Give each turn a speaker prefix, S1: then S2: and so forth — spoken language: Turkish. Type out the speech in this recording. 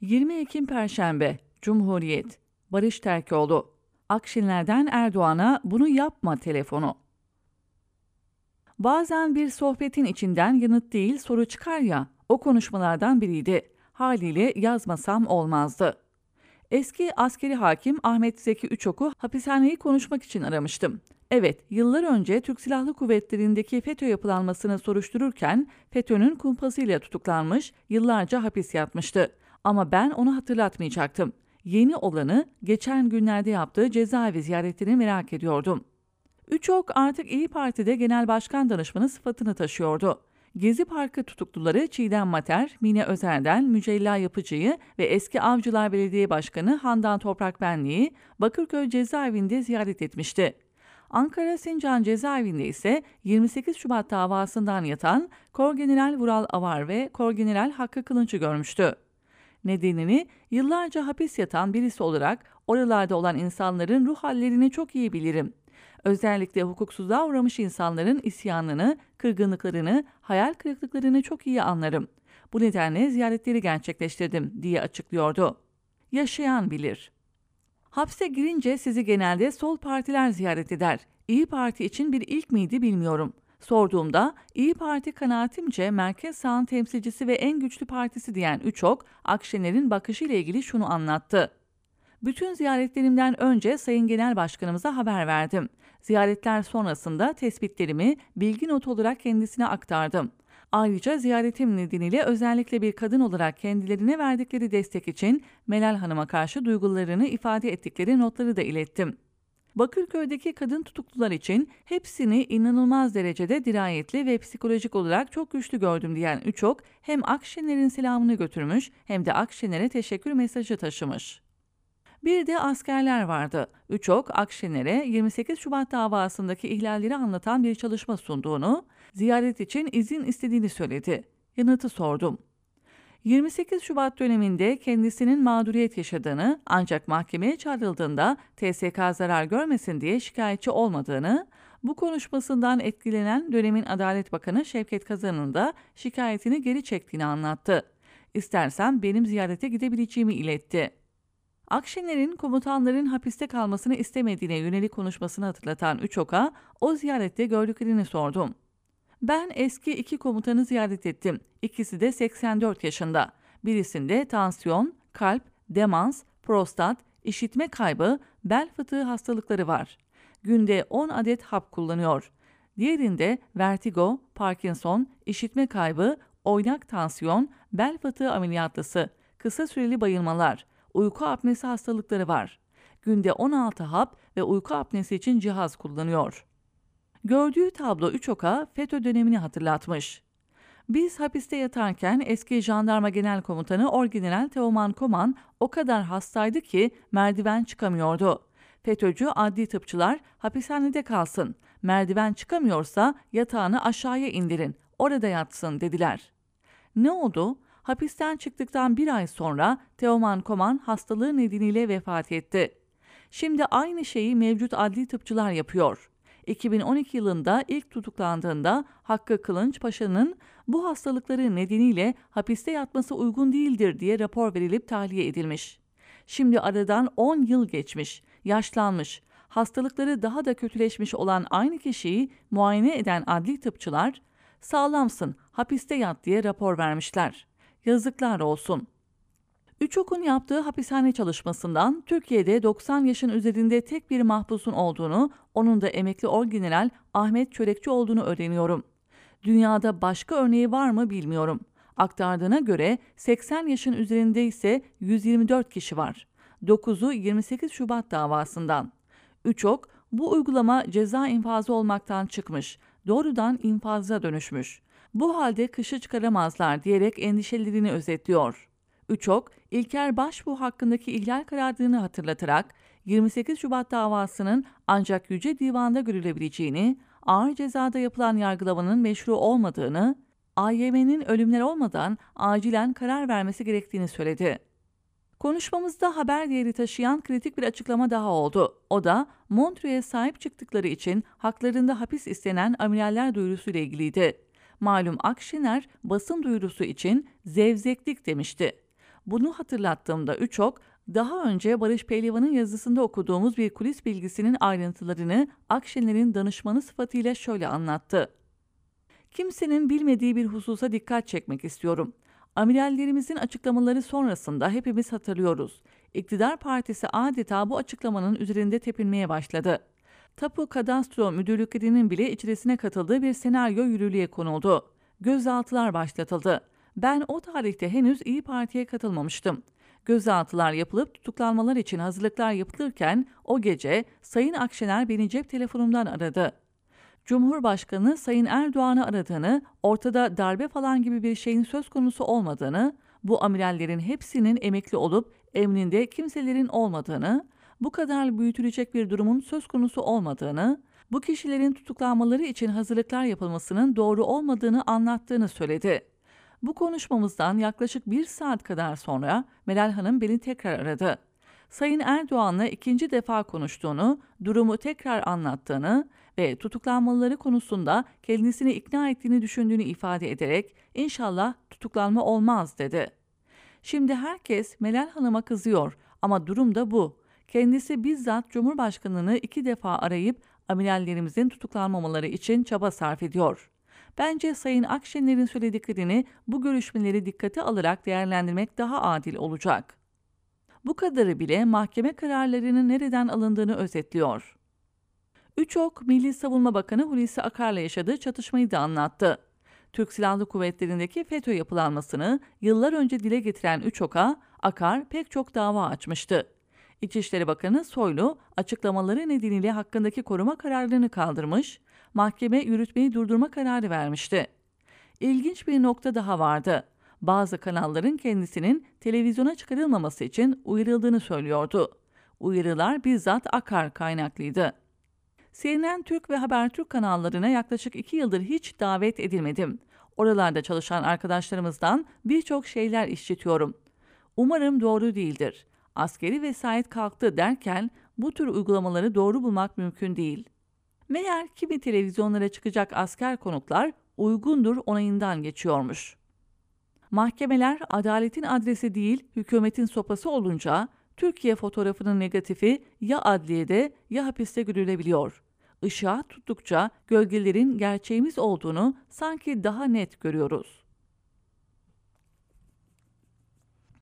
S1: 20 Ekim Perşembe Cumhuriyet Barış Terkoğlu Akşinlerden Erdoğan'a bunu yapma telefonu. Bazen bir sohbetin içinden yanıt değil soru çıkar ya, o konuşmalardan biriydi. Haliyle yazmasam olmazdı. Eski askeri hakim Ahmet Zeki Üçok'u hapishaneyi konuşmak için aramıştım. Evet, yıllar önce Türk Silahlı Kuvvetleri'ndeki FETÖ yapılanmasını soruştururken FETÖ'nün kumpasıyla tutuklanmış, yıllarca hapis yatmıştı. Ama ben onu hatırlatmayacaktım. Yeni olanı geçen günlerde yaptığı cezaevi ziyaretini merak ediyordum. Üçok artık İyi Parti'de genel başkan danışmanı sıfatını taşıyordu. Gezi Parkı tutukluları Çiğdem Mater, Mine Özer'den Mücella Yapıcı'yı ve eski Avcılar Belediye Başkanı Handan Toprak Benliği Bakırköy cezaevinde ziyaret etmişti. Ankara Sincan cezaevinde ise 28 Şubat davasından yatan Korgeneral Vural Avar ve Korgeneral Hakkı Kılınç'ı görmüştü. Nedenini yıllarca hapis yatan birisi olarak oralarda olan insanların ruh hallerini çok iyi bilirim. Özellikle hukuksuzluğa uğramış insanların isyanını, kırgınlıklarını, hayal kırıklıklarını çok iyi anlarım. Bu nedenle ziyaretleri gerçekleştirdim diye açıklıyordu. Yaşayan bilir. Hapse girince sizi genelde sol partiler ziyaret eder. İyi Parti için bir ilk miydi bilmiyorum. Sorduğumda İyi Parti kanaatimce merkez sağın temsilcisi ve en güçlü partisi diyen Üçok, Akşener'in bakışıyla ilgili şunu anlattı. Bütün ziyaretlerimden önce Sayın Genel Başkanımıza haber verdim. Ziyaretler sonrasında tespitlerimi bilgi notu olarak kendisine aktardım. Ayrıca ziyaretim nedeniyle özellikle bir kadın olarak kendilerine verdikleri destek için Melal Hanım'a karşı duygularını ifade ettikleri notları da ilettim. Bakırköy'deki kadın tutuklular için hepsini inanılmaz derecede dirayetli ve psikolojik olarak çok güçlü gördüm diyen Üçok hem Akşener'in selamını götürmüş hem de Akşener'e teşekkür mesajı taşımış. Bir de askerler vardı. Üçok, Akşener'e 28 Şubat davasındaki ihlalleri anlatan bir çalışma sunduğunu, ziyaret için izin istediğini söyledi. Yanıtı sordum. 28 Şubat döneminde kendisinin mağduriyet yaşadığını ancak mahkemeye çağrıldığında TSK zarar görmesin diye şikayetçi olmadığını, bu konuşmasından etkilenen dönemin Adalet Bakanı Şevket Kazan'ın da şikayetini geri çektiğini anlattı. İstersen benim ziyarete gidebileceğimi iletti. Akşener'in komutanların hapiste kalmasını istemediğine yönelik konuşmasını hatırlatan Üçok'a o ziyarette gördüklerini sordum. Ben eski iki komutanı ziyaret ettim. İkisi de 84 yaşında. Birisinde tansiyon, kalp, demans, prostat, işitme kaybı, bel fıtığı hastalıkları var. Günde 10 adet hap kullanıyor. Diğerinde vertigo, Parkinson, işitme kaybı, oynak tansiyon, bel fıtığı ameliyatlısı, kısa süreli bayılmalar, uyku apnesi hastalıkları var. Günde 16 hap ve uyku apnesi için cihaz kullanıyor. Gördüğü tablo Üçok'a FETÖ dönemini hatırlatmış. Biz hapiste yatarken eski jandarma genel komutanı Orgeneral Teoman Koman o kadar hastaydı ki merdiven çıkamıyordu. FETÖ'cü adli tıpçılar hapishanede kalsın, merdiven çıkamıyorsa yatağını aşağıya indirin, orada yatsın dediler. Ne oldu? Hapisten çıktıktan bir ay sonra Teoman Koman hastalığı nedeniyle vefat etti. Şimdi aynı şeyi mevcut adli tıpçılar yapıyor. 2012 yılında ilk tutuklandığında Hakkı Kılınç Paşa'nın bu hastalıkları nedeniyle hapiste yatması uygun değildir diye rapor verilip tahliye edilmiş. Şimdi aradan 10 yıl geçmiş, yaşlanmış, hastalıkları daha da kötüleşmiş olan aynı kişiyi muayene eden adli tıpçılar, sağlamsın, hapiste yat diye rapor vermişler. Yazıklar olsun. Üçok'un yaptığı hapishane çalışmasından Türkiye'de 90 yaşın üzerinde tek bir mahpusun olduğunu, onun da emekli orgeneral Ahmet Çörekçi olduğunu öğreniyorum. Dünyada başka örneği var mı bilmiyorum. Aktardığına göre 80 yaşın üzerinde ise 124 kişi var. 9'u 28 Şubat davasından. Üçok, bu uygulama ceza infazı olmaktan çıkmış, doğrudan infaza dönüşmüş. Bu halde kışı çıkaramazlar diyerek endişelerini özetliyor. Üçok, İlker Başbuğ hakkındaki ihlal kararını hatırlatarak 28 Şubat davasının ancak Yüce Divan'da görülebileceğini, ağır cezada yapılan yargılamanın meşru olmadığını, AYM'nin ölümler olmadan acilen karar vermesi gerektiğini söyledi. Konuşmamızda haber değeri taşıyan kritik bir açıklama daha oldu. O da Montreux'e sahip çıktıkları için haklarında hapis istenen amiraller duyurusuyla ilgiliydi. Malum Akşener basın duyurusu için zevzeklik demişti. Bunu hatırlattığımda Üçok, daha önce Barış Pehlivan'ın yazısında okuduğumuz bir kulis bilgisinin ayrıntılarını Akşener'in danışmanı sıfatıyla şöyle anlattı. Kimsenin bilmediği bir hususa dikkat çekmek istiyorum. Amirallerimizin açıklamaları sonrasında hepimiz hatırlıyoruz. İktidar partisi adeta bu açıklamanın üzerinde tepinmeye başladı. Tapu Kadastro Müdürlüklerinin bile içerisine katıldığı bir senaryo yürürlüğe konuldu. Gözaltılar başlatıldı. Ben o tarihte henüz İyi Parti'ye katılmamıştım. Gözaltılar yapılıp tutuklanmalar için hazırlıklar yapılırken o gece Sayın Akşener beni cep telefonumdan aradı. Cumhurbaşkanı Sayın Erdoğan'ı aradığını, ortada darbe falan gibi bir şeyin söz konusu olmadığını, bu amirallerin hepsinin emekli olup emrinde kimselerin olmadığını, bu kadar büyütülecek bir durumun söz konusu olmadığını, bu kişilerin tutuklanmaları için hazırlıklar yapılmasının doğru olmadığını anlattığını söyledi. Bu konuşmamızdan yaklaşık bir saat kadar sonra Meral Hanım beni tekrar aradı. Sayın Erdoğan'la ikinci defa konuştuğunu, durumu tekrar anlattığını ve tutuklanmaları konusunda kendisini ikna ettiğini düşündüğünü ifade ederek inşallah tutuklanma olmaz dedi. Şimdi herkes Meral Hanım'a kızıyor ama durum da bu. Kendisi bizzat Cumhurbaşkanı'nı iki defa arayıp amirallerimizin tutuklanmamaları için çaba sarf ediyor. Bence Sayın Akşener'in söylediklerini bu görüşmeleri dikkate alarak değerlendirmek daha adil olacak. Bu kadarı bile mahkeme kararlarının nereden alındığını özetliyor. Üçok, Milli Savunma Bakanı Hulusi Akar'la yaşadığı çatışmayı da anlattı. Türk Silahlı Kuvvetleri'ndeki FETÖ yapılanmasını yıllar önce dile getiren Üçok'a Akar pek çok dava açmıştı. İçişleri Bakanı Soylu açıklamaları nedeniyle hakkındaki koruma kararlarını kaldırmış, mahkeme yürütmeyi durdurma kararı vermişti. İlginç bir nokta daha vardı. Bazı kanalların kendisinin televizyona çıkarılmaması için uyarıldığını söylüyordu. Uyarılar bizzat Akar kaynaklıydı. CNN Türk ve Habertürk kanallarına yaklaşık iki yıldır hiç davet edilmedim. Oralarda çalışan arkadaşlarımızdan birçok şeyler işitiyorum. Umarım doğru değildir. Askeri vesayet kalktı derken bu tür uygulamaları doğru bulmak mümkün değil. Meğer kimi televizyonlara çıkacak asker konuklar uygundur onayından geçiyormuş. Mahkemeler adaletin adresi değil hükümetin sopası olunca Türkiye fotoğrafının negatifi ya adliyede ya hapiste görülebiliyor. Işığa tuttukça gölgelerin gerçeğimiz olduğunu sanki daha net görüyoruz.